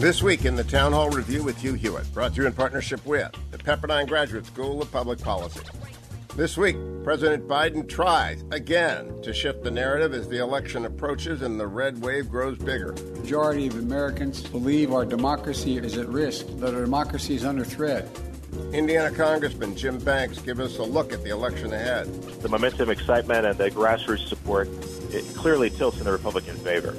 This week in the Town Hall Review with Hugh Hewitt, brought to you in partnership with the Pepperdine Graduate School of Public Policy. This week, President Biden tries again to shift the narrative as the election approaches and the red wave grows bigger. The majority of Americans believe our democracy is at risk, that our democracy is under threat. Indiana Congressman Jim Banks give us a look at the election ahead. The momentum, excitement, and the grassroots support it clearly tilts in the Republican favor.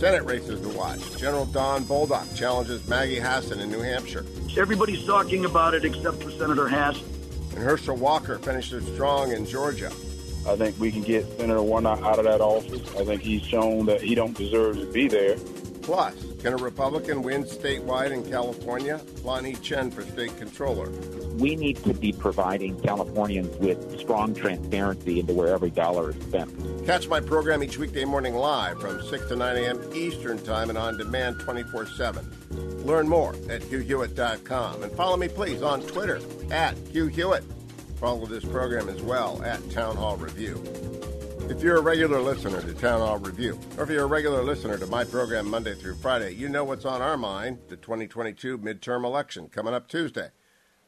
Senate races to watch. General Don Bolduc challenges Maggie Hassan in New Hampshire. Everybody's talking about it except for Senator Hassan. And Herschel Walker finishes strong in Georgia. I think we can get Senator Warnock out of that office. I think he's shown that he don't deserve to be there. Plus, can a Republican win statewide in California? Lanhee Chen for state controller. We need to be providing Californians with strong transparency into where every dollar is spent. Catch my program each weekday morning live from 6 to 9 a.m. Eastern Time and on demand 24 7. Learn more at HughHewitt.com and follow me, please, on Twitter at Hugh Hewitt. Follow this program as well at Town Hall Review. If you're a regular listener to Town Hall Review, or if you're a regular listener to my program Monday through Friday, you know what's on our mind the 2022 midterm election coming up Tuesday.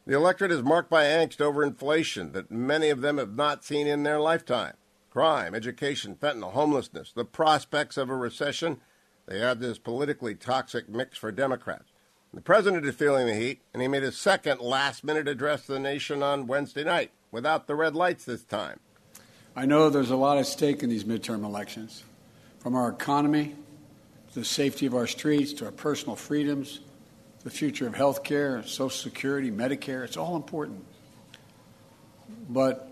The electorate is marked by angst over inflation that many of them have not seen in their lifetime. Crime, education, fentanyl, homelessness, the prospects of a recession. They add this politically toxic mix for Democrats. The president is feeling the heat, and he made his second last minute address to the nation on Wednesday night without the red lights this time. I know there's a lot at stake in these midterm elections, from our economy to the safety of our streets to our personal freedoms, the future of health care, Social Security, Medicare. It's all important. But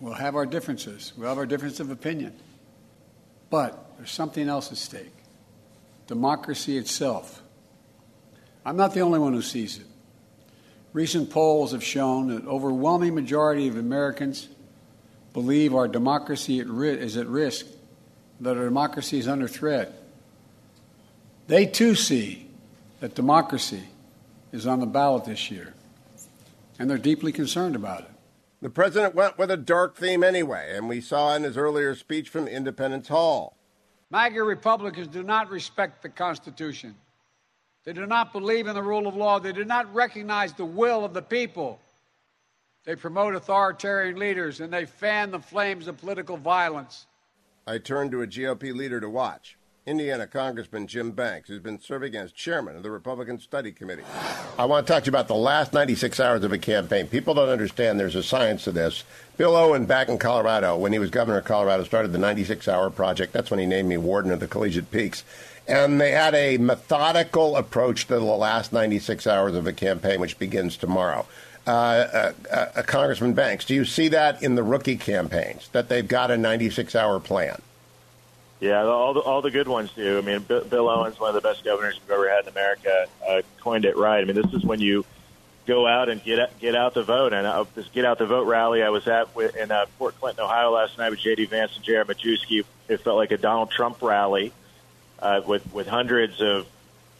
we'll have our differences, we'll have our difference of opinion. But there's something else at stake democracy itself. I'm not the only one who sees it. Recent polls have shown that overwhelming majority of Americans believe our democracy is at risk, that our democracy is under threat. They too see that democracy is on the ballot this year, and they're deeply concerned about it. The president went with a dark theme anyway, and we saw in his earlier speech from Independence Hall. MAGA Republicans do not respect the Constitution. They do not believe in the rule of law. They do not recognize the will of the people. They promote authoritarian leaders and they fan the flames of political violence. I turned to a GOP leader to watch. Indiana Congressman Jim Banks, who's been serving as chairman of the Republican Study Committee. I want to talk to you about the last 96 hours of a campaign. People don't understand there's a science to this. Bill Owen, back in Colorado, when he was governor of Colorado, started the 96 hour project. That's when he named me warden of the Collegiate Peaks. And they had a methodical approach to the last 96 hours of a campaign, which begins tomorrow. Uh, uh, uh, Congressman Banks, do you see that in the rookie campaigns, that they've got a 96 hour plan? Yeah, all the, all the good ones do. I mean, Bill Owens, one of the best governors we've ever had in America, uh, coined it right. I mean, this is when you go out and get get out the vote. And uh, this get out the vote rally I was at in uh, Port Clinton, Ohio last night with J.D. Vance and J.R. Majewski. It felt like a Donald Trump rally uh, with with hundreds of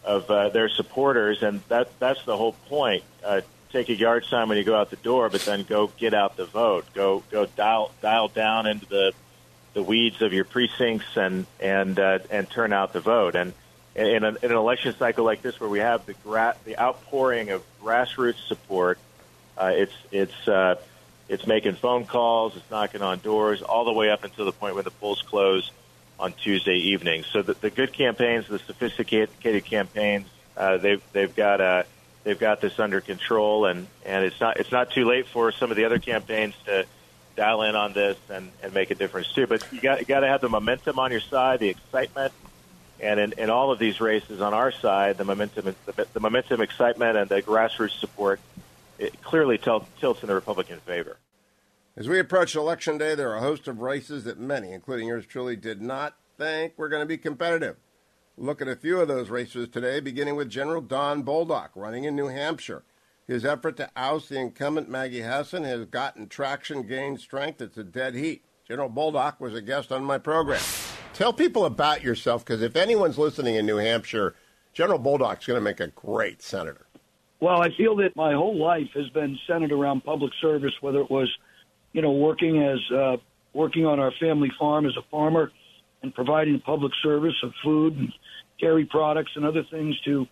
of uh, their supporters, and that that's the whole point. Uh, take a yard sign when you go out the door, but then go get out the vote. Go go dial dial down into the the weeds of your precincts and and uh, and turn out the vote. And in, an, in an election cycle like this, where we have the gra- the outpouring of grassroots support, uh, it's it's uh, it's making phone calls, it's knocking on doors, all the way up until the point when the polls close on Tuesday evening. So the, the good campaigns, the sophisticated campaigns, uh, they've they've got a they've got this under control, and and it's not it's not too late for some of the other campaigns to dial in on this and, and make a difference too. But you got you got to have the momentum on your side, the excitement, and in, in all of these races on our side, the momentum, the, the momentum, excitement, and the grassroots support it clearly tilts in the Republican favor. As we approach Election Day, there are a host of races that many, including yours truly, did not think were going to be competitive. Look at a few of those races today, beginning with General Don Bolduc running in New Hampshire. His effort to oust the incumbent Maggie Hassan has gotten traction, gained strength. It's a dead heat. General Bolduc was a guest on my program. Tell people about yourself, because if anyone's listening in New Hampshire, General Bolduc's going to make a great senator. Well, I feel that my whole life has been centered around public service, whether it was, you know, working as uh, working on our family farm as a farmer and providing public service of food and dairy products and other things to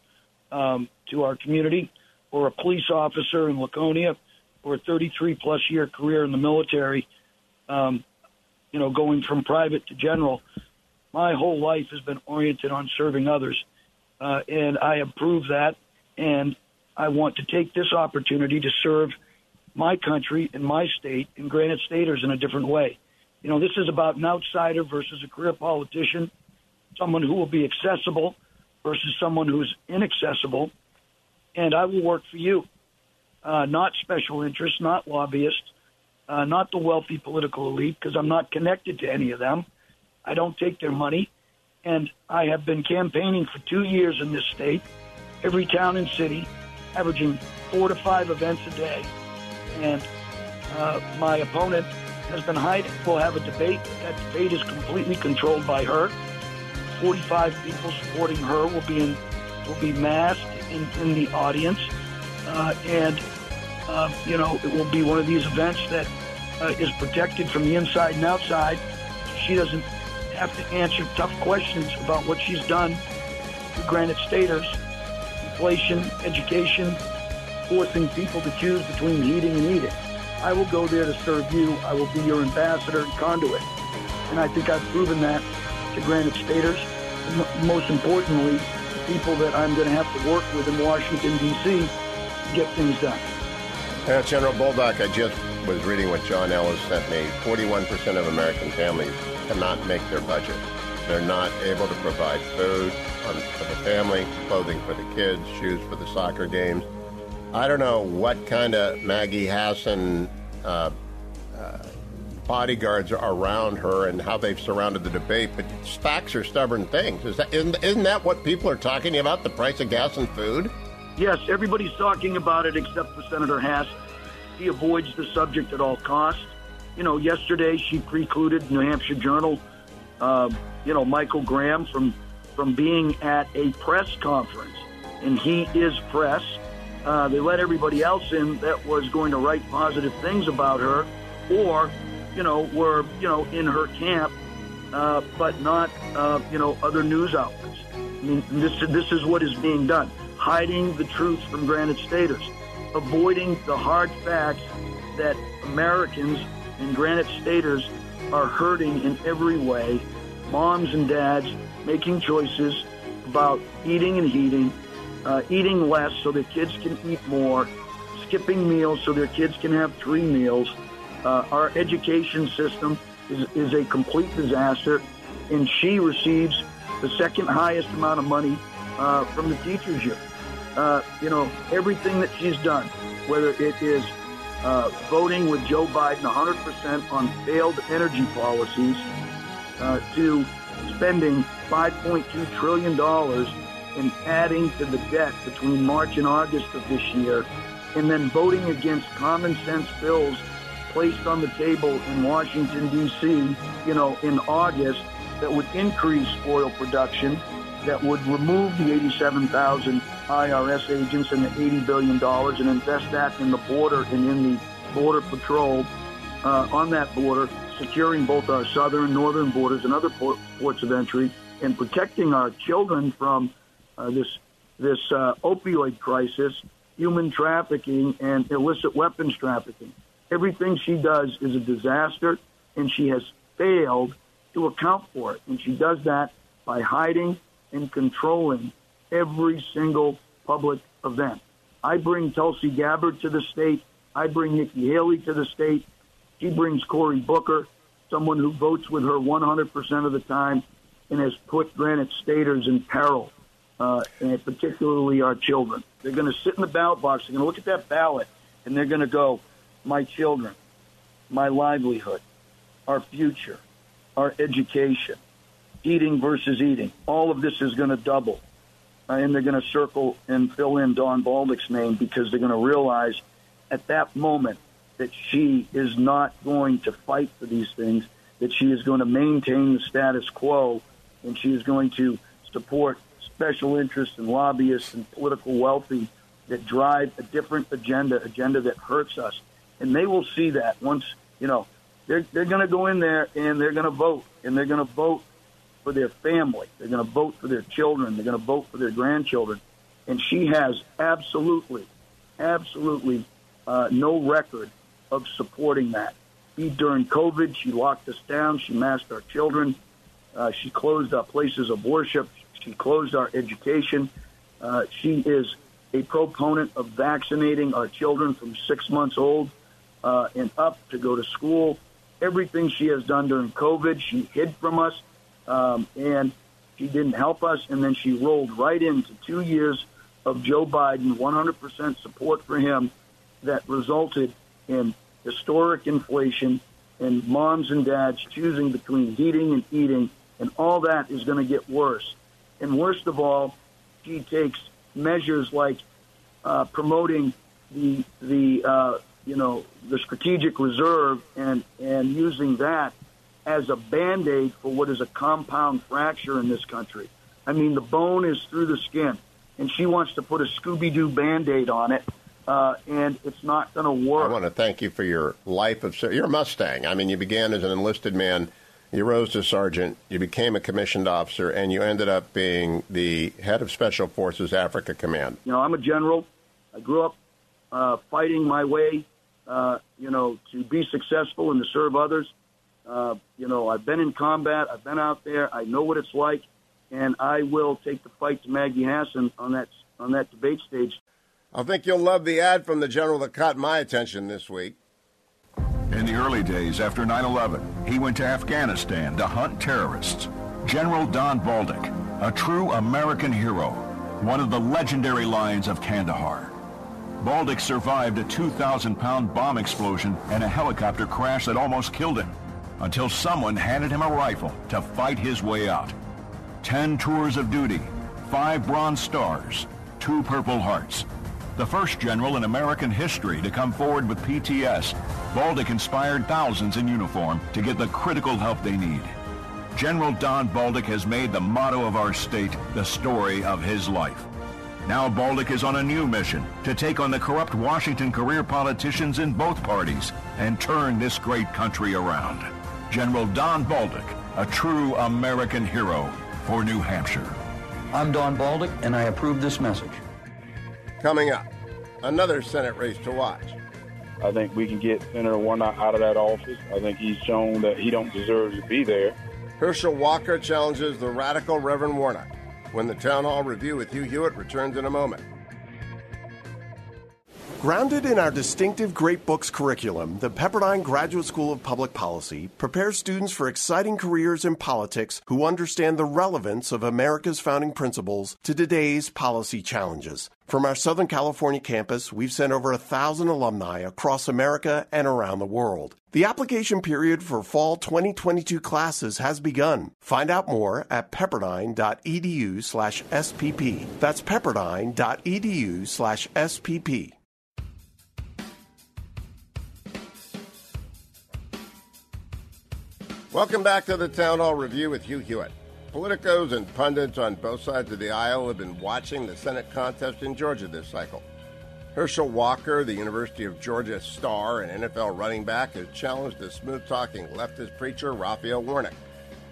um, to our community, or a police officer in Laconia, or a 33 plus year career in the military. Um, you know, going from private to general, my whole life has been oriented on serving others, uh, and I approve that. And I want to take this opportunity to serve my country and my state and Granite Staters in a different way. You know, this is about an outsider versus a career politician someone who will be accessible versus someone who's inaccessible. And I will work for you, uh, not special interests, not lobbyists, uh, not the wealthy political elite, because I'm not connected to any of them. I don't take their money. And I have been campaigning for two years in this state, every town and city, averaging four to five events a day. And uh, my opponent has been hiding. We'll have a debate. That debate is completely controlled by her. 45 people supporting her will be in will be masked in, in the audience, uh, and uh, you know it will be one of these events that uh, is protected from the inside and outside. She doesn't have to answer tough questions about what she's done to Granite Staters, inflation, education, forcing people to choose between heating and eating. I will go there to serve you. I will be your ambassador and conduit. And I think I've proven that to Granite Staters. M- most importantly, the people that I'm going to have to work with in Washington, D.C. to get things done. Uh, General Bolduc, I just was reading what John Ellis sent me. 41% of American families cannot make their budget. They're not able to provide food for the family, clothing for the kids, shoes for the soccer games. I don't know what kind of Maggie Hassan uh, uh, bodyguards are around her and how they've surrounded the debate, but facts are stubborn things. Is that, isn't, isn't that what people are talking about, the price of gas and food? Yes, everybody's talking about it except for Senator Hass. He avoids the subject at all costs. You know, yesterday she precluded New Hampshire Journal, uh, you know, Michael Graham from from being at a press conference, and he is press. Uh, they let everybody else in that was going to write positive things about her, or you know, were, you know, in her camp, uh, but not, uh, you know, other news outlets. I mean, this, this is what is being done. Hiding the truth from Granite Staters. Avoiding the hard facts that Americans and Granite Staters are hurting in every way. Moms and dads making choices about eating and heating, uh, eating less so their kids can eat more, skipping meals so their kids can have three meals, uh, our education system is, is a complete disaster, and she receives the second highest amount of money uh, from the teachers here. Uh, you know, everything that she's done, whether it is uh, voting with Joe Biden 100% on failed energy policies, uh, to spending $5.2 trillion and adding to the debt between March and August of this year, and then voting against common sense bills placed on the table in Washington, D.C., you know, in August that would increase oil production, that would remove the 87,000 IRS agents and the $80 billion and invest that in the border and in the Border Patrol uh, on that border, securing both our southern and northern borders and other ports of entry, and protecting our children from uh, this this uh, opioid crisis, human trafficking, and illicit weapons trafficking. Everything she does is a disaster, and she has failed to account for it. And she does that by hiding and controlling every single public event. I bring Tulsi Gabbard to the state. I bring Nikki Haley to the state. She brings Cory Booker, someone who votes with her 100% of the time and has put Granite Staters in peril, uh, and particularly our children. They're going to sit in the ballot box. They're going to look at that ballot, and they're going to go, my children, my livelihood, our future, our education, eating versus eating. All of this is going to double. Uh, and they're going to circle and fill in Don Bolduc's name because they're going to realize at that moment that she is not going to fight for these things, that she is going to maintain the status quo, and she is going to support special interests and lobbyists and political wealthy that drive a different agenda, agenda that hurts us. And they will see that once, you know, they're, they're going to go in there and they're going to vote, and they're going to vote for their family. They're going to vote for their children. They're going to vote for their grandchildren. And she has absolutely, absolutely uh, no record of supporting that. Be during COVID, she locked us down. She masked our children. Uh, she closed our places of worship. She closed our education. Uh, she is a proponent of vaccinating our children from six months old uh, and up to go to school. Everything she has done during COVID, she hid from us, um, and she didn't help us. And then she rolled right into two years of Joe Biden, 100% support for him, that resulted in historic inflation and moms and dads choosing between heating and eating, and all that is going to get worse. And worst of all, she takes measures like uh, promoting the the uh, you know the strategic reserve and and using that as a band aid for what is a compound fracture in this country. I mean, the bone is through the skin, and she wants to put a Scooby Doo band aid on it uh, and it's not going to work. I want to thank you for your life of you're a Mustang. I mean, you began as an enlisted man, you rose to sergeant, you became a commissioned officer, and you ended up being the head of Special Forces Africa Command. You know, I'm a general. I grew up uh, fighting my way, uh, you know, to be successful and to serve others. Uh, you know, I've been in combat. I've been out there. I know what it's like, and I will take the fight to Maggie Hassan on that on that debate stage I think you'll love the ad from the general that caught my attention this week. In the early days after 9 11, he went to Afghanistan to hunt terrorists. General Don Bolduc, a true American hero, one of the legendary lions of Kandahar. Bolduc survived a 2,000 pound bomb explosion and a helicopter crash that almost killed him until someone handed him a rifle to fight his way out. Ten tours of duty, five Bronze Stars, two Purple Hearts, the first general in American history to come forward with PTS, Bolduc inspired thousands in uniform to get the critical help they need. General Don Bolduc has made the motto of our state the story of his life. Now Bolduc is on a new mission to take on the corrupt Washington career politicians in both parties and turn this great country around. General Don Bolduc, a true American hero for New Hampshire. I'm Don Bolduc, and I approve this message. Coming up, another Senate race to watch. I think we can get Senator Warnock out of that office. I think he's shown that he don't deserve to be there. Herschel Walker challenges the radical Reverend Warnock. When the Town Hall Review with Hugh Hewitt returns in a moment. Grounded in our distinctive Great Books curriculum, the Pepperdine Graduate School of Public Policy prepares students for exciting careers in politics who understand the relevance of America's founding principles to today's policy challenges. From our Southern California campus, we've sent over a thousand alumni across America and around the world. The application period for fall 2022 classes has begun. Find out more at pepperdine.edu slash SPP. That's pepperdine.edu Welcome back to the Town Hall Review with Hugh Hewitt. Politicos and pundits on both sides of the aisle have been watching the Senate contest in Georgia this cycle. Herschel Walker, the University of Georgia star and NFL running back, has challenged the smooth talking leftist preacher Raphael Warnock.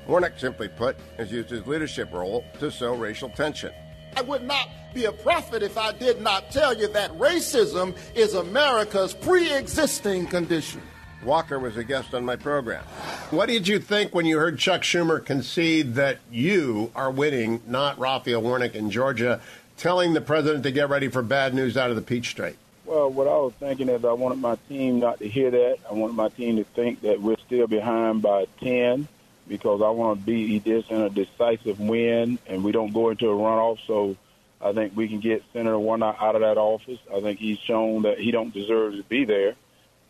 Warnock, simply put, has used his leadership role to sow racial tension. I would not be a prophet if I did not tell you that racism is America's pre existing condition. Walker was a guest on my program. What did you think when you heard Chuck Schumer concede that you are winning, not Raphael Warnock in Georgia, telling the president to get ready for bad news out of the Peach State? Well, what I was thinking is I wanted my team not to hear that. I wanted my team to think that we're still behind by 10 because I want to be this in a decisive win and we don't go into a runoff. So I think we can get Senator Warnock out of that office. I think he's shown that he don't deserve to be there.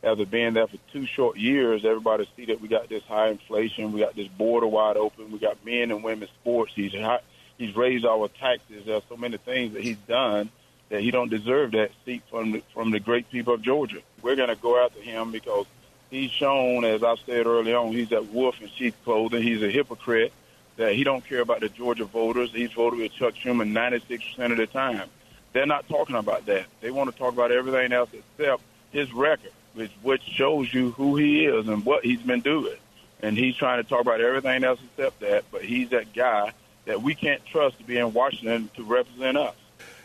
After being there for two short years, everybody see that we got this high inflation, we got this border wide open, we got men and women's sports. He's high, he's raised our taxes. There are so many things that he's done that he don't deserve that seat from from the great people of Georgia. We're going to go after him because he's shown, as I said early on, he's that wolf in sheep's clothing. He's a hypocrite. That he don't care about the Georgia voters. He's voted with Chuck Schumer 96% of the time. They're not talking about that. They want to talk about everything else except his record, which which shows you who he is and what he's been doing. And he's trying to talk about everything else except that. But he's that guy that we can't trust to be in Washington to represent us.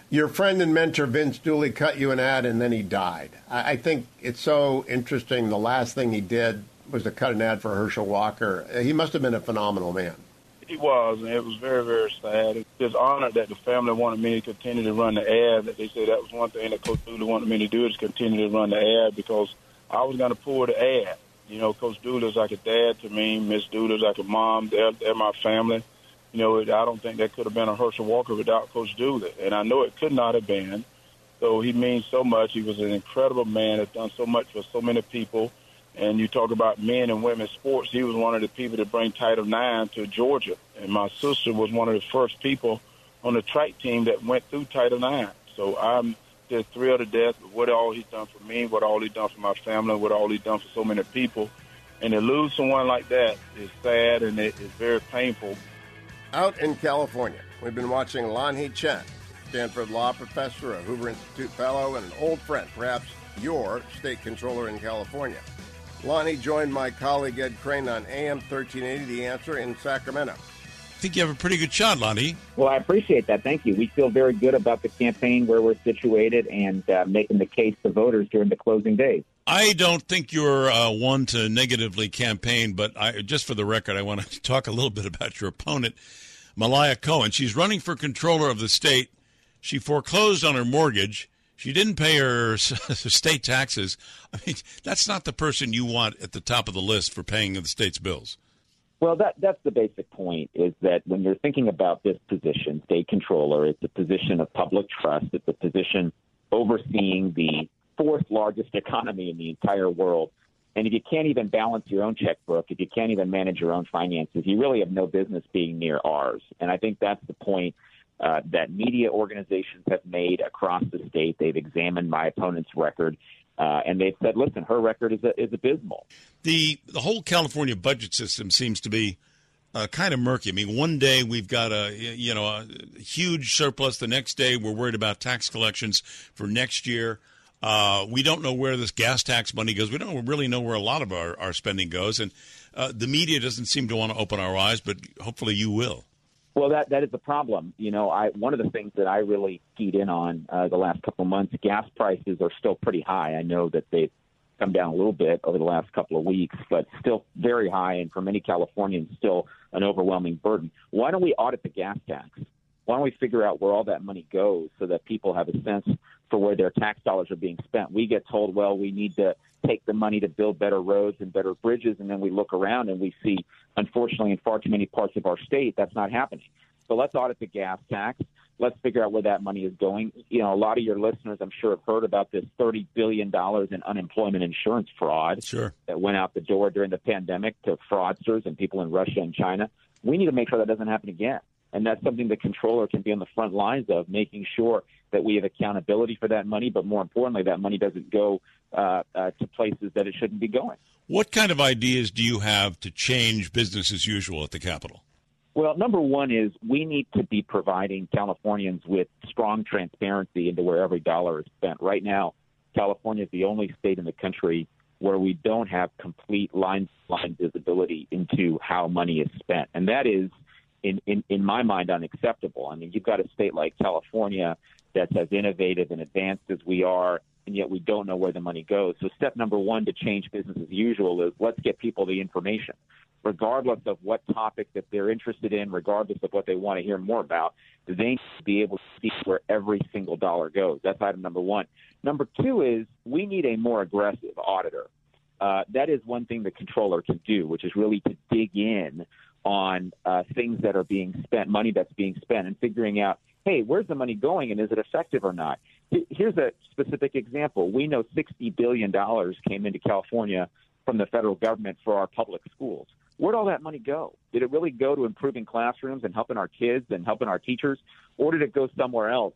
Your friend and mentor Vince Dooley cut you an ad and then he died. I, I think it's so interesting. The last thing he did was to cut an ad for Herschel Walker. He must have been a phenomenal man. He was, and it was very, very sad. It's just honored that the family wanted me to continue to run the ad. That they said that was one thing that Coach Dooley wanted me to do is continue to run the ad because I was going to pull the ad. You know, Coach Dooley's like a dad to me. Miss Dooley's like a mom. They're, they're my family you know, I don't think that could have been a Herschel Walker without Coach Dooley, and I know it could not have been. So he means so much. He was an incredible man. Has done so much for so many people. And you talk about men and women's sports. He was one of the people to bring Title IX to Georgia. And my sister was one of the first people on the track team that went through Title IX. So I'm just thrilled to death with what all he's done for me, what all he's done for my family, what all he's done for so many people. And to lose someone like that is sad and it is very painful out in California. We've been watching Lanhee Chen, Stanford Law professor, a Hoover Institute fellow, and an old friend, perhaps your state controller in California. Lanhee joined my colleague Ed Crane on AM 1380, The Answer in Sacramento. I think you have a pretty good shot, Lanhee. Well, I appreciate that. Thank you. We feel very good about the campaign, where we're situated, and uh, making the case to voters during the closing days. I don't think you're uh, one to negatively campaign, but I, just for the record, I want to talk a little bit about your opponent, Malia Cohen. She's running for controller of the state. She foreclosed on her mortgage. She didn't pay her state taxes. I mean, that's not the person you want at the top of the list for paying the state's bills. Well, that that's the basic point is that when you're thinking about this position, state controller, it's a position of public trust. It's a position overseeing the fourth largest economy in the entire world. And if you can't even balance your own checkbook, if you can't even manage your own finances, you really have no business being near ours. And I think that's the point uh, that media organizations have made across the state. They've examined my opponent's record. Uh, and they've said, "Listen, her record is is abysmal." The the whole California budget system seems to be uh, kind of murky. I mean, one day we've got a you know a huge surplus. The next day we're worried about tax collections for next year. Uh, we don't know where this gas tax money goes. We don't really know where a lot of our, our spending goes. And uh, the media doesn't seem to want to open our eyes, but hopefully you will. Well, that that is the problem. You know, I one of the things that I really keyed in on uh, the last couple of months, gas prices are still pretty high. I know that they've come down a little bit over the last couple of weeks, but still very high, and for many Californians, still an overwhelming burden. Why don't we audit the gas tax? Why don't we figure out where all that money goes so that people have a sense for where their tax dollars are being spent. We get told, well, we need to take the money to build better roads and better bridges, and then we look around and we see, unfortunately, in far too many parts of our state, that's not happening. So let's audit the gas tax. Let's figure out where that money is going. You know, a lot of your listeners, I'm sure, have heard about this $30 billion in unemployment insurance fraud sure. that went out the door during the pandemic to fraudsters and people in Russia and China. We need to make sure that doesn't happen again. And that's something the controller can be on the front lines of, making sure that we have accountability for that money, but more importantly, that money doesn't go uh, uh, to places that it shouldn't be going. What kind of ideas do you have to change business as usual at the Capitol? Well, number one is we need to be providing Californians with strong transparency into where every dollar is spent. Right now, California is the only state in the country where we don't have complete line line visibility into how money is spent. And that is in, in, in my mind, unacceptable. I mean, you've got a state like California that's as innovative and advanced as we are, and yet we don't know where the money goes. So, step number one to change business as usual is let's get people the information, regardless of what topic that they're interested in, regardless of what they want to hear more about. They need to be able to see where every single dollar goes. That's item number one. Number two is we need a more aggressive auditor. Uh, that is one thing the controller can do, which is really to dig in on uh, things that are being spent, money that's being spent, and figuring out, hey, where's the money going and is it effective or not? Here's a specific example. We know $60 billion came into California from the federal government for our public schools. Where'd all that money go? Did it really go to improving classrooms and helping our kids and helping our teachers, or did it go somewhere else?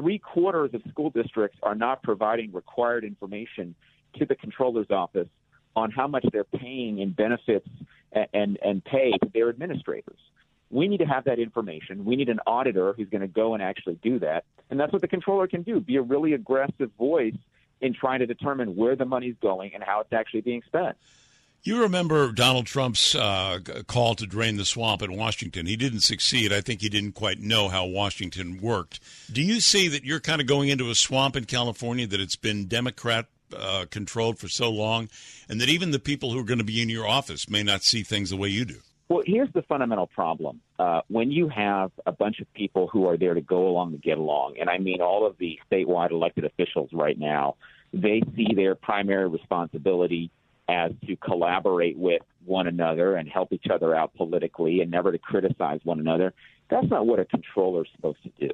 Three quarters of school districts are not providing required information to the controller's office on how much they're paying in benefits and, and, and pay to their administrators. We need to have that information. We need an auditor who's going to go and actually do that. And that's what the controller can do be a really aggressive voice in trying to determine where the money's going and how it's actually being spent. You remember Donald Trump's uh, call to drain the swamp in Washington. He didn't succeed. I think he didn't quite know how Washington worked. Do you see that you're kind of going into a swamp in California, that it's been Democrat uh, controlled for so long, and that even the people who are going to be in your office may not see things the way you do? Well, here's the fundamental problem. Uh, when you have a bunch of people who are there to go along to get along, and I mean all of the statewide elected officials right now, they see their primary responsibility as to collaborate with one another and help each other out politically and never to criticize one another. That's not what a controller is supposed to do.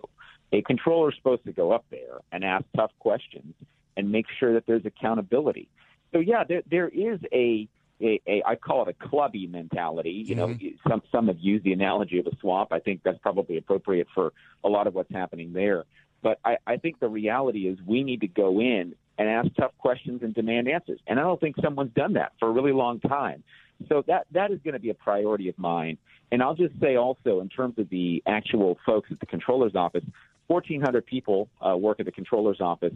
A controller is supposed to go up there and ask tough questions and make sure that there's accountability. So yeah, there there is a a, a I call it a clubby mentality. You mm-hmm. know, some some have used the analogy of a swamp. I think that's probably appropriate for a lot of what's happening there. But I, I think the reality is we need to go in and ask tough questions and demand answers. And I don't think someone's done that for a really long time. So that that is going to be a priority of mine. And I'll just say also, in terms of the actual folks at the controller's office, 1,400 people uh, work at the controller's office,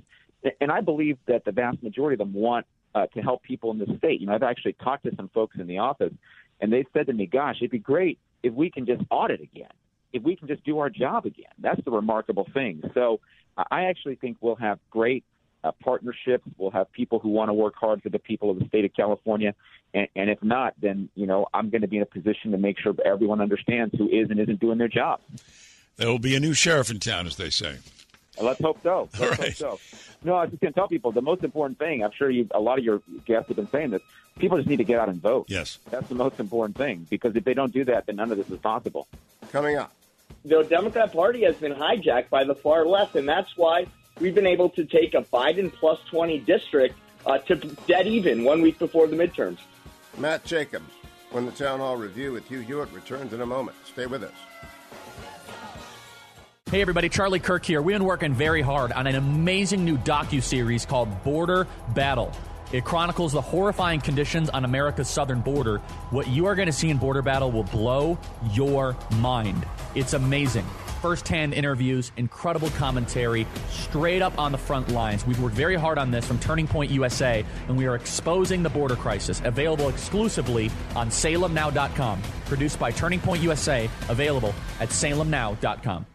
and I believe that the vast majority of them want uh, to help people in the state. You know, I've actually talked to some folks in the office, and they've said to me, "Gosh, it'd be great if we can just audit again." If we can just do our job again, that's the remarkable thing. So, I actually think we'll have great uh, partnerships. We'll have people who want to work hard for the people of the state of California. And, and if not, then, you know, I'm going to be in a position to make sure everyone understands who is and isn't doing their job. There will be a new sheriff in town, as they say. Let's hope so. Let's All right. hope so. No, I was just going to tell people the most important thing. I'm sure you, a lot of your guests have been saying this. People just need to get out and vote. Yes, that's the most important thing because if they don't do that, then none of this is possible. Coming up, the Democrat Party has been hijacked by the far left, and that's why we've been able to take a Biden plus 20 district uh, to dead even one week before the midterms. Matt Jacobs, when the Town Hall Review with Hugh Hewitt returns in a moment. Stay with us. Hey everybody, Charlie Kirk here. We've been working very hard on an amazing new docu-series called Border Battle. It chronicles the horrifying conditions on America's southern border. What you are going to see in Border Battle will blow your mind. It's amazing First-hand interviews, incredible commentary, straight up on the front lines. We've worked very hard on this from Turning Point USA, and we are exposing the border crisis. Available exclusively on salemnow.com. Produced by Turning Point USA, available at salemnow.com.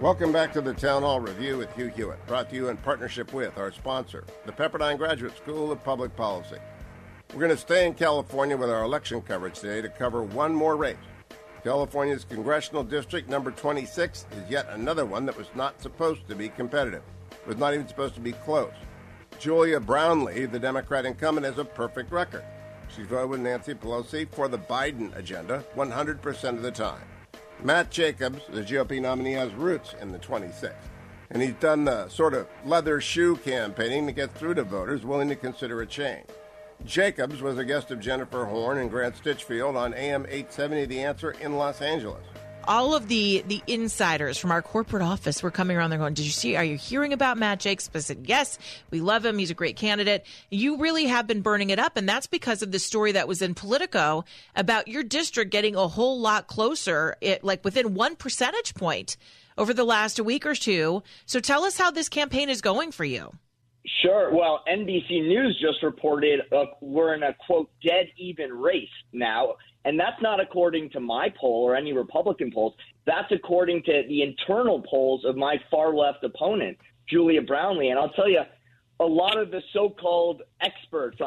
Welcome back to the Town Hall Review with Hugh Hewitt, brought to you in partnership with our sponsor, the Pepperdine Graduate School of Public Policy. We're going to stay in California with our election coverage today to cover one more race. California's congressional district number 26 is yet another one that was not supposed to be competitive. It was not even supposed to be close. Julia Brownley, the Democrat incumbent, has a perfect record. She's voted with Nancy Pelosi for the Biden agenda 100% of the time. Matt Jacobs, the GOP nominee, has roots in the 26th. And he's done the sort of leather shoe campaigning to get through to voters willing to consider a change. Jacobs was a guest of Jennifer Horn and Grant Stinchfield on AM 870 The Answer in Los Angeles. All of the the insiders from our corporate office were coming around They're going, Did you see? Are you hearing about Matt? I said, Yes, we love him. He's a great candidate. You really have been burning it up. And that's because of the story that was in Politico about your district getting a whole lot closer, it, like within one percentage point over the last week or two. So tell us how this campaign is going for you. Sure. Well, NBC News just reported uh, we're in a quote dead even race now, and that's not according to my poll or any Republican polls. That's according to the internal polls of my far left opponent, Julia Brownley. And I'll tell you, a lot of the so-called experts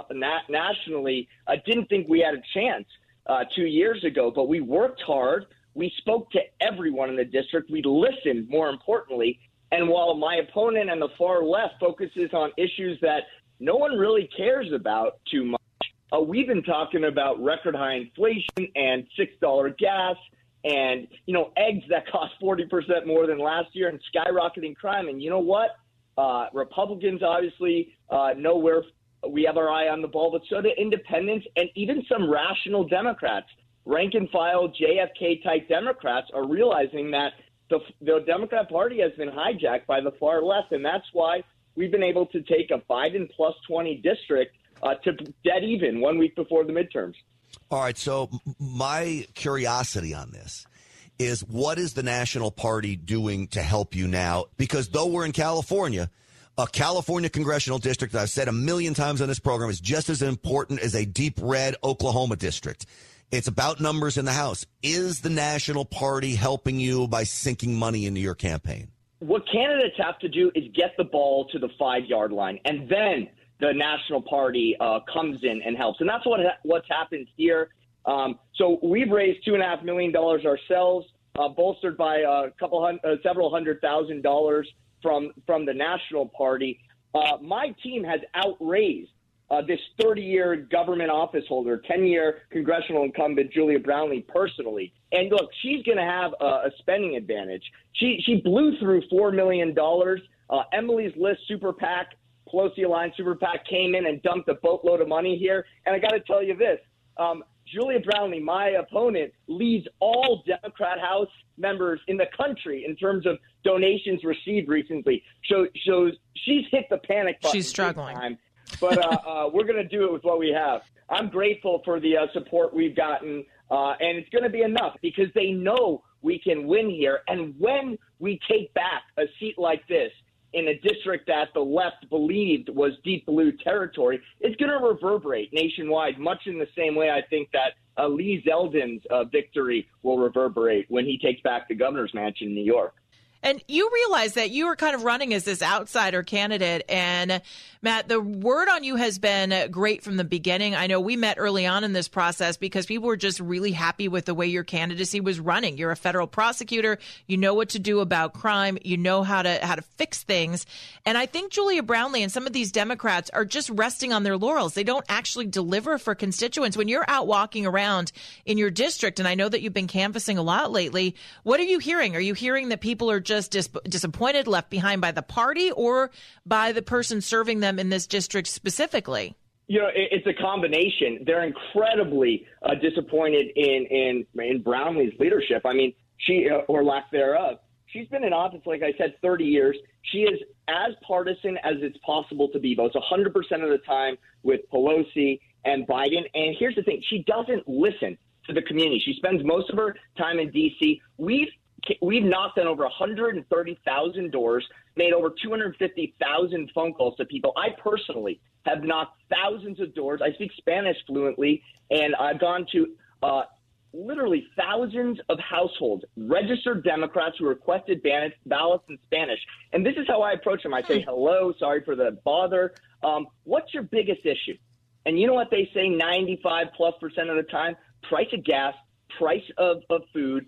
nationally uh, didn't think we had a chance uh, two years ago, but we worked hard. We spoke to everyone in the district. We listened, more importantly, and while my opponent and the far left focuses on issues that no one really cares about too much, uh, we've been talking about record high inflation and $6 gas and you know eggs that cost 40% more than last year and skyrocketing crime. And you know what? Uh, republicans obviously uh, know where we have our eye on the ball but so do independents and even some rational democrats. Rank and file jfk type democrats are realizing that the, the democrat party has been hijacked by the far left. And that's why we've been able to take a biden plus 20 district uh, to dead even one week before the midterms All right. So my curiosity on this is what is the National Party doing to help you now? Because though we're in California, a California congressional district, I've said a million times on this program, is just as important as a deep red Oklahoma district. It's about numbers in the House. Is the National Party helping you by sinking money into your campaign? what candidates have to do is get the ball to the five yard line, and then the national party uh, comes in and helps. And that's what ha- what's happened here. Um, so we've raised two and a half million dollars ourselves, uh, bolstered by a couple hundred, uh, several hundred thousand dollars from from the national party. Uh, my team has outraised uh, this 30-year government office holder, 10-year congressional incumbent Julia Brownley personally. And look, she's going to have a, a spending advantage. She she blew through four million dollars. Uh, Emily's List Super PAC, Pelosi Alliance Super PAC came in and dumped a boatload of money here. And I got to tell you this. Um, Julia Brownley, my opponent, leads all Democrat House members in the country in terms of donations received recently. So, so she's hit the panic button. She's struggling. time but uh, uh, we're going to do it with what we have. I'm grateful for the uh, support we've gotten, uh, and it's going to be enough because they know we can win here. And when we take back a seat like this in a district that the left believed was deep blue territory, it's going to reverberate nationwide, much in the same way I think that uh, Lee Zeldin's uh, victory will reverberate when he takes back the governor's mansion in New York. And you realize that you were kind of running as this outsider candidate. And Matt, the word on you has been great from the beginning. I know we met early on in this process because people were just really happy with the way your candidacy was running. You're a federal prosecutor. You know what to do about crime. You know how to, how to fix things. And I think Julia Brownley and some of these Democrats are just resting on their laurels. They don't actually deliver for constituents. When you're out walking around in your district, and I know that you've been canvassing a lot lately, what are you hearing? Are you hearing that people are just dis- disappointed, left behind by the party, or by the person serving them in this district specifically? You know, it, it's a combination. They're incredibly uh, disappointed in, in in Brownley's leadership. I mean, she uh, or lack thereof. She's been in office, like I said, 30 years. She is as partisan as it's possible to be. Votes 100% of the time with Pelosi and Biden. And here's the thing: she doesn't listen to the community. She spends most of her time in D.C. We've we've knocked on over 130,000 doors, made over 250,000 phone calls to people. I personally have knocked thousands of doors. I speak Spanish fluently, and I've gone to uh, literally thousands of households, registered Democrats who requested ballots in Spanish. And this is how I approach them. I say, hello, sorry for the bother. Um, what's your biggest issue? And you know what they say 95 plus percent of the time? Price of gas, price of, of food,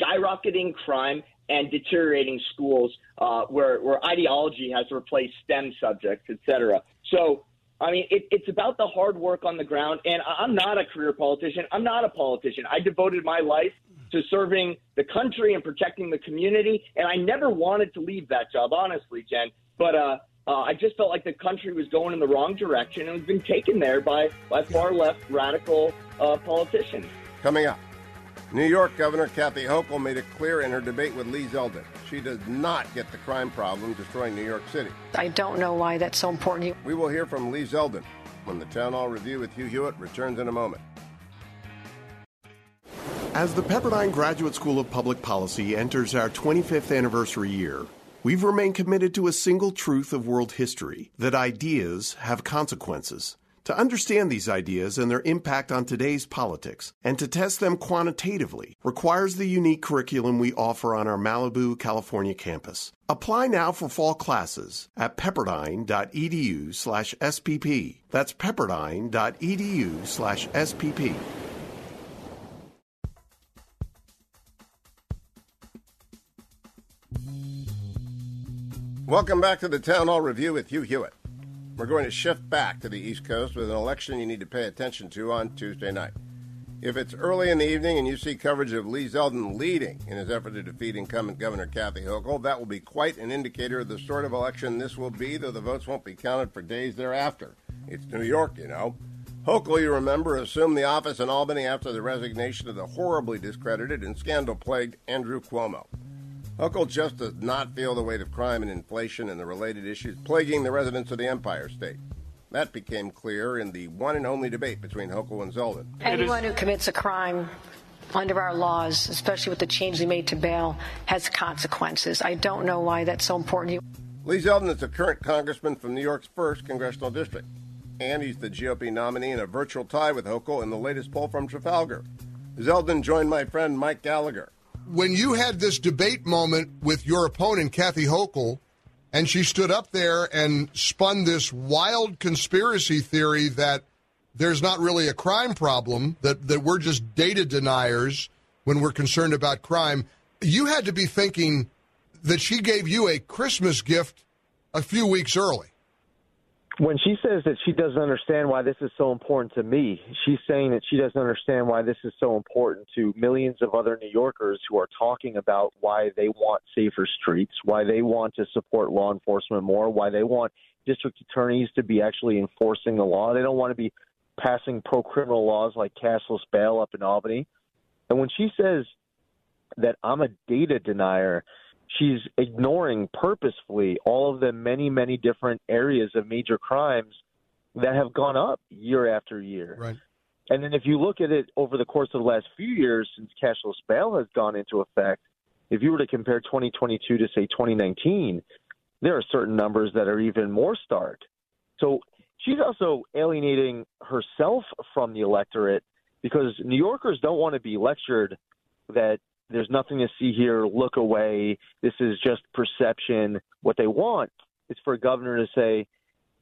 skyrocketing crime, and deteriorating schools uh, where, where ideology has replaced STEM subjects, et cetera. So, I mean, it, it's about the hard work on the ground. And I'm not a career politician. I'm not a politician. I devoted my life to serving the country and protecting the community. And I never wanted to leave that job, honestly, Jen. But uh, uh, I just felt like the country was going in the wrong direction and was being taken there by, by far left radical uh, politicians. Coming up. New York Governor Kathy Hochul made it clear in her debate with Lee Zeldin. She does not get the crime problem destroying New York City. I don't know why that's so important. We will hear from Lee Zeldin when the Town Hall Review with Hugh Hewitt returns in a moment. As the Pepperdine Graduate School of Public Policy enters our 25th anniversary year, we've remained committed to a single truth of world history that ideas have consequences. To understand these ideas and their impact on today's politics and to test them quantitatively requires the unique curriculum we offer on our Malibu, California campus. Apply now for fall classes at pepperdine.edu slash SPP. That's pepperdine.edu slash SPP. Welcome back to the Town Hall Review with Hugh Hewitt. We're going to shift back to the East Coast with an election you need to pay attention to on Tuesday night. If it's early in the evening and you see coverage of Lee Zeldin leading in his effort to defeat incumbent Governor Kathy Hochul, that will be quite an indicator of the sort of election this will be, though the votes won't be counted for days thereafter. It's New York, you know. Hochul, you remember, assumed the office in Albany after the resignation of the horribly discredited and scandal plagued Andrew Cuomo. Hochul just does not feel the weight of crime and inflation and the related issues plaguing the residents of the Empire State. That became clear in the one and only debate between Hochul and Zeldin. Anyone who commits a crime under our laws, especially with the change we made to bail, has consequences. I don't know why that's so important. Lee Zeldin is a current congressman from New York's 1st Congressional District, and he's the GOP nominee in a virtual tie with Hochul in the latest poll from Trafalgar. Zeldin joined my friend Mike Gallagher. When you had this debate moment with your opponent, Kathy Hochul, and she stood up there and spun this wild conspiracy theory that there's not really a crime problem, that, that we're just data deniers when we're concerned about crime. You had to be thinking that she gave you a Christmas gift a few weeks early when she says that she doesn't understand why this is so important to me, she's saying that she doesn't understand why this is so important to millions of other New Yorkers who are talking about why they want safer streets, why they want to support law enforcement more, why they want district attorneys to be actually enforcing the law. They don't want to be passing pro criminal laws like cashless bail up in Albany. And when she says that I'm a data denier, she's ignoring purposefully all of the many, many different areas of major crimes that have gone up year after year. Right. And then if you look at it over the course of the last few years since cashless bail has gone into effect, if you were to compare 2022 to say 2019, there are certain numbers that are even more stark. So she's also alienating herself from the electorate because New Yorkers don't want to be lectured that there's nothing to see here. Look away. This is just perception. What they want is for a governor to say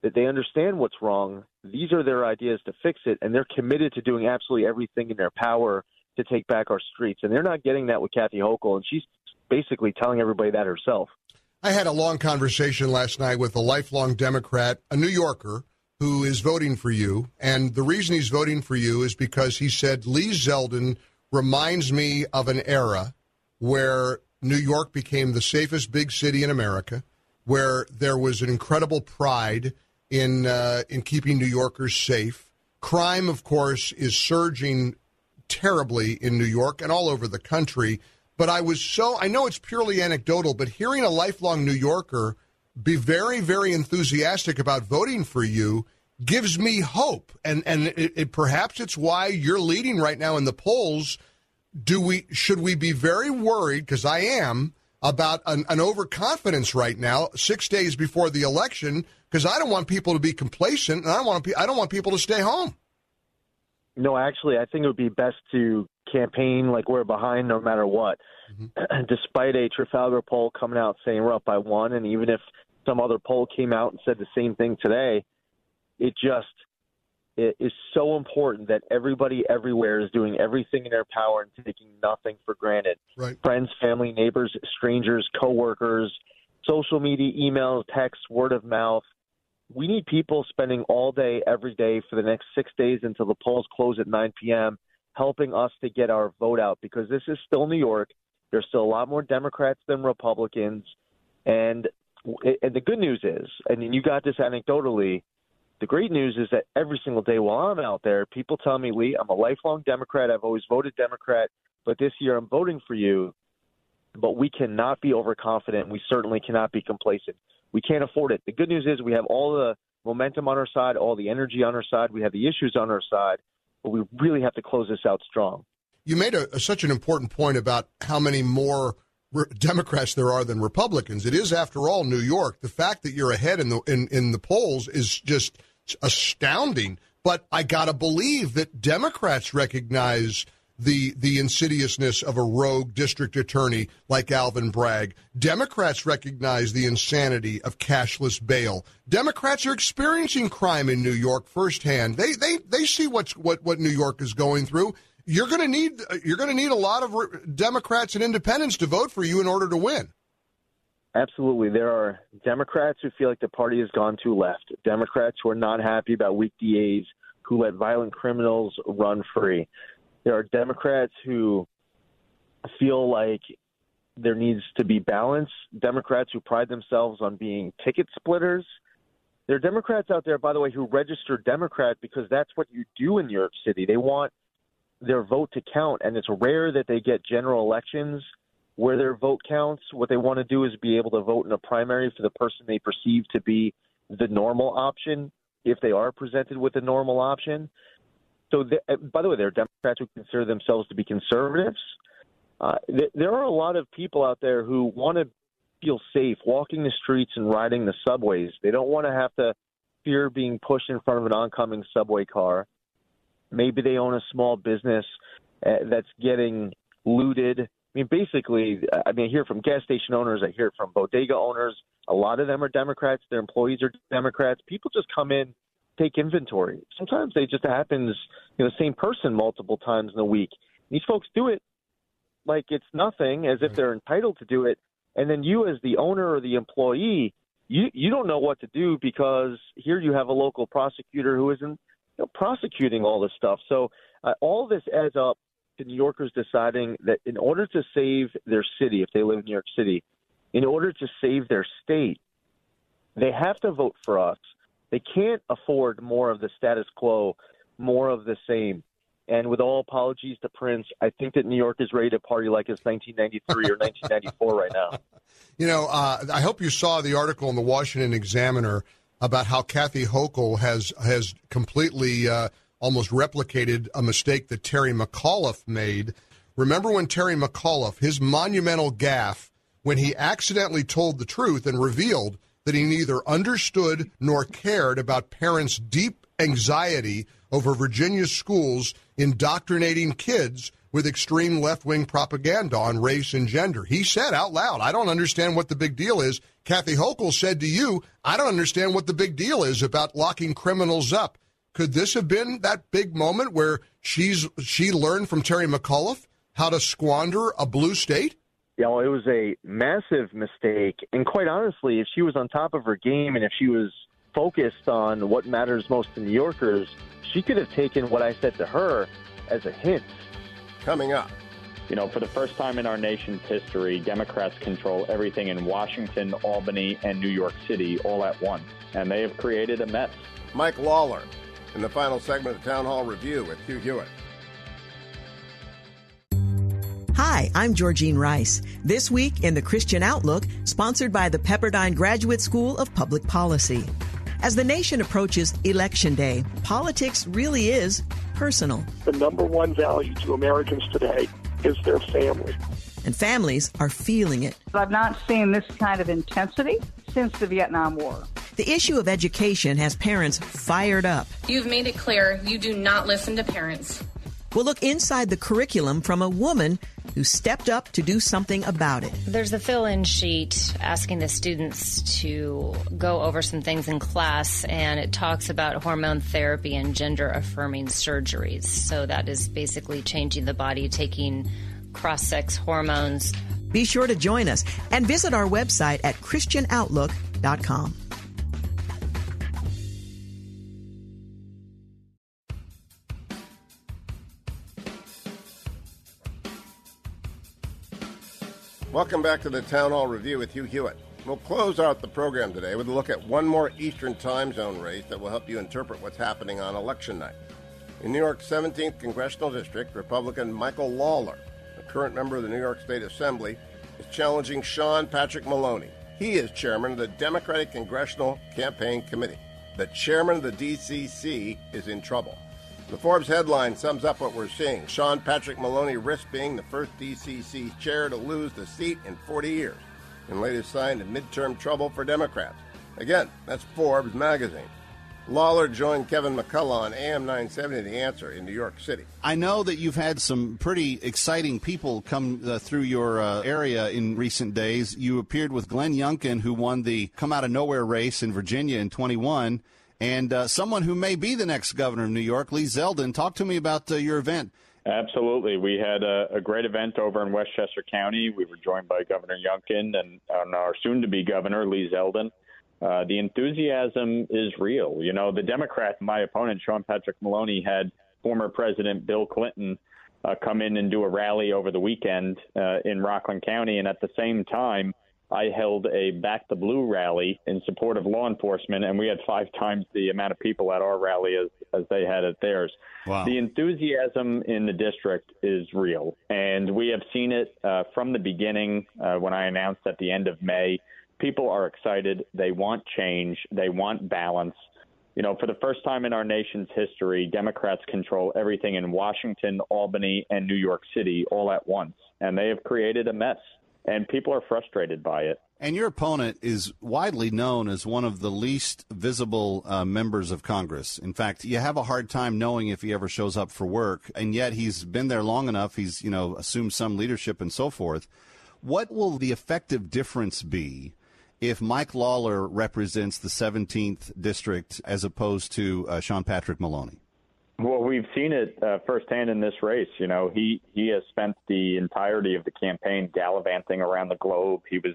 that they understand what's wrong. These are their ideas to fix it, and they're committed to doing absolutely everything in their power to take back our streets. And they're not getting that with Kathy Hochul, and she's basically telling everybody that herself. I had a long conversation last night with a lifelong Democrat, a New Yorker, who is voting for you. And the reason he's voting for you is because he said Lee Zeldin reminds me of an era where New York became the safest big city in America, where there was an incredible pride in uh, in keeping New Yorkers safe. Crime, of course, is surging terribly in New York and all over the country. But I was so I know it's purely anecdotal, but hearing a lifelong New Yorker be very, very enthusiastic about voting for you gives me hope, and and it, it, perhaps it's why you're leading right now in the polls. Do we should we be very worried? Because I am about an, an overconfidence right now, six days before the election, because I don't want people to be complacent, and I don't want I don't want people to stay home. No, actually, I think it would be best to campaign like we're behind no matter what. Mm-hmm. Despite a Trafalgar poll coming out saying we're up by one, and even if some other poll came out and said the same thing today, it just it is so important that everybody everywhere is doing everything in their power and taking nothing for granted. Right. Friends, family, neighbors, strangers, coworkers, social media, emails, texts, word of mouth. We need people spending all day, every day for the next six days until the polls close at 9 p.m., helping us to get our vote out because this is still New York. There's still a lot more Democrats than Republicans. And, and the good news is, and you got this anecdotally, the great news is that every single day while I'm out there, people tell me, Lee, I'm a lifelong Democrat. I've always voted Democrat, but this year I'm voting for you. But we cannot be overconfident. We certainly cannot be complacent. We can't afford it. The good news is we have all the momentum on our side, all the energy on our side. We have the issues on our side, but we really have to close this out strong. You made a, such an important point about how many more Democrats there are than Republicans. It is, after all, New York. The fact that you're ahead in the in, in the polls is just astounding. But I gotta believe that Democrats recognize the the insidiousness of a rogue district attorney like Alvin Bragg. Democrats recognize the insanity of cashless bail. Democrats are experiencing crime in New York firsthand. They they they see what's what what New York is going through you're going to need you're going to need a lot of Democrats and independents to vote for you in order to win. Absolutely. There are Democrats who feel like the party has gone too left, Democrats who are not happy about weak DAs who let violent criminals run free. There are Democrats who feel like there needs to be balance. Democrats who pride themselves on being ticket splitters. There are Democrats out there, by the way, who register Democrat because that's what you do in New York City. They want their vote to count, and it's rare that they get general elections where their vote counts. What they want to do is be able to vote in a primary for the person they perceive to be the normal option if they are presented with a normal option. So, uh, by the way, there are Democrats who consider themselves to be conservatives. Uh, th- there are a lot of people out there who want to feel safe walking the streets and riding the subways. They don't want to have to fear being pushed in front of an oncoming subway car. Maybe they own a small business uh, that's getting looted. I mean, basically, I mean, I hear from gas station owners, I hear from bodega owners. A lot of them are Democrats. Their employees are Democrats. People just come in, take inventory. Sometimes they just happens, you know, the same person multiple times in a week. These folks do it like it's nothing, as if they're entitled to do it. And then you, as the owner or the employee, you you don't know what to do because here you have a local prosecutor who isn't you know, prosecuting all this stuff. So uh, all this adds up to New Yorkers deciding that in order to save their city, if they live in New York City, in order to save their state, they have to vote for us. They can't afford more of the status quo, more of the same. And with all apologies to Prince, I think that New York is ready to party like it's 1993 or 1994 right now. You know, uh, I hope you saw the article in the Washington Examiner about how Kathy Hochul has has completely uh, almost replicated a mistake that Terry McAuliffe made. Remember when Terry McAuliffe, his monumental gaffe, when he accidentally told the truth and revealed that he neither understood nor cared about parents' deep anxiety over Virginia's schools indoctrinating kids with extreme left wing propaganda on race and gender. He said out loud, I don't understand what the big deal is. Kathy Hochul said to you, I don't understand what the big deal is about locking criminals up. Could this have been that big moment where she's she learned from Terry McAuliffe how to squander a blue state? You know, it was a massive mistake. And quite honestly, if she was on top of her game and if she was focused on what matters most to New Yorkers, she could have taken what I said to her as a hint. Coming up. You know, for the first time in our nation's history, Democrats control everything in Washington, Albany, and New York City all at once, and they have created a mess. Mike Lawler in the final segment of the Town Hall Review with Hugh Hewitt. Hi, I'm Georgene Rice. This week in the Christian Outlook, sponsored by the Pepperdine Graduate School of Public Policy. As the nation approaches Election Day, politics really is personal. The number one value to Americans today is their family. And families are feeling it. I've not seen this kind of intensity since the Vietnam War. The issue of education has parents fired up. You've made it clear you do not listen to parents. We'll look inside the curriculum from a woman who stepped up to do something about it. There's a fill in sheet asking the students to go over some things in class, and it talks about hormone therapy and gender affirming surgeries. So that is basically changing the body, taking cross sex hormones. Be sure to join us and visit our website at ChristianOutlook.com. Welcome back to the Town Hall Review with Hugh Hewitt. We'll close out the program today with a look at one more Eastern Time Zone race that will help you interpret what's happening on election night. In New York's 17th Congressional District, Republican Michael Lawler, a current member of the New York State Assembly, is challenging Sean Patrick Maloney. He is chairman of the Democratic Congressional Campaign Committee. The chairman of the DCC is in trouble. The Forbes headline sums up what we're seeing. Sean Patrick Maloney risks being the first DCC chair to lose the seat in 40 years, and latest sign of midterm trouble for Democrats. Again, that's Forbes magazine. Lawler joined Kevin McCullough on AM 970 The Answer in New York City. I know that you've had some pretty exciting people come uh, through your uh, area in recent days. You appeared with Glenn Youngkin, who won the come out of nowhere race in Virginia in 21 and uh, someone who may be the next governor of New York, Lee Zeldin. Talk to me about uh, your event. Absolutely. We had a, a, great event over in Westchester County. We were joined by Governor Youngkin and, and our soon to be governor, Lee Zeldin. Uh, the enthusiasm is real. You know, the Democrat, my opponent, Sean Patrick Maloney, had former President Bill Clinton uh, come in and do a rally over the weekend uh, in Rockland County, and at the same time, I held a Back the Blue rally in support of law enforcement, and we had five times the amount of people at our rally as, as they had at theirs. Wow. The enthusiasm in the district is real, and we have seen it uh, from the beginning uh, when I announced at the end of May. People are excited. They want change. They want balance. You know, for the first time in our nation's history, Democrats control everything in Washington, Albany, and New York City all at once, and they have created a mess and people are frustrated by it. And your opponent is widely known as one of the least visible uh, members of Congress. In fact, you have a hard time knowing if he ever shows up for work, and yet he's been there long enough. He's you know assumed some leadership and so forth. What will the effective difference be if Mike Lawler represents the 17th district as opposed to uh, Sean Patrick Maloney? Well, we've seen it uh, firsthand in this race. You know, he he has spent the entirety of the campaign gallivanting around the globe. He was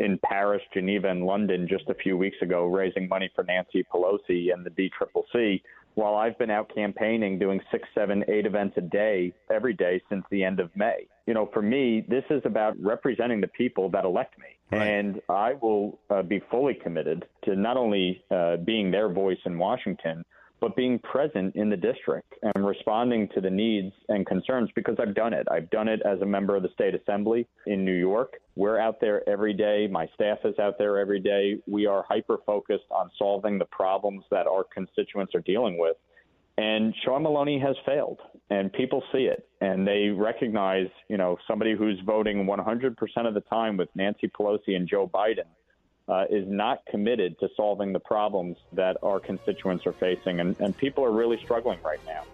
in Paris, Geneva, and London just a few weeks ago, raising money for Nancy Pelosi and the DCCC. While I've been out campaigning, doing six, seven, eight events a day, every day since the end of May. You know, for me, this is about representing the people that elect me. Right. And I will uh, be fully committed to not only uh, being their voice in Washington, but being present in the district and responding to the needs and concerns because I've done it. I've done it as a member of the state assembly in New York. We're out there every day. My staff is out there every day. We are hyper focused on solving the problems that our constituents are dealing with. And Sean Maloney has failed, and people see it, and they recognize, you know, somebody who's voting 100% of the time with Nancy Pelosi and Joe Biden uh, is not committed to solving the problems that our constituents are facing, and, and people are really struggling right now.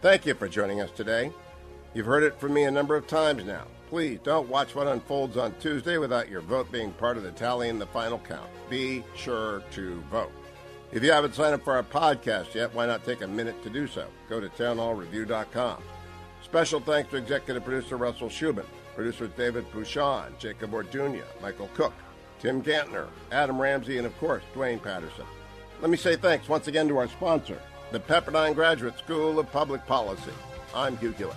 Thank you for joining us today. You've heard it from me a number of times now. Please don't watch what unfolds on Tuesday without your vote being part of the tally in the final count. Be sure to vote. If you haven't signed up for our podcast yet, why not take a minute to do so? Go to townhallreview.com. Special thanks to executive producer Russell Shubin, producers David Pouchon, Jacob Ordunia, Michael Cook, Tim Gantner, Adam Ramsey, and of course, Duane Patterson. Let me say thanks once again to our sponsor, the Pepperdine Graduate School of Public Policy. I'm Hugh Hewitt.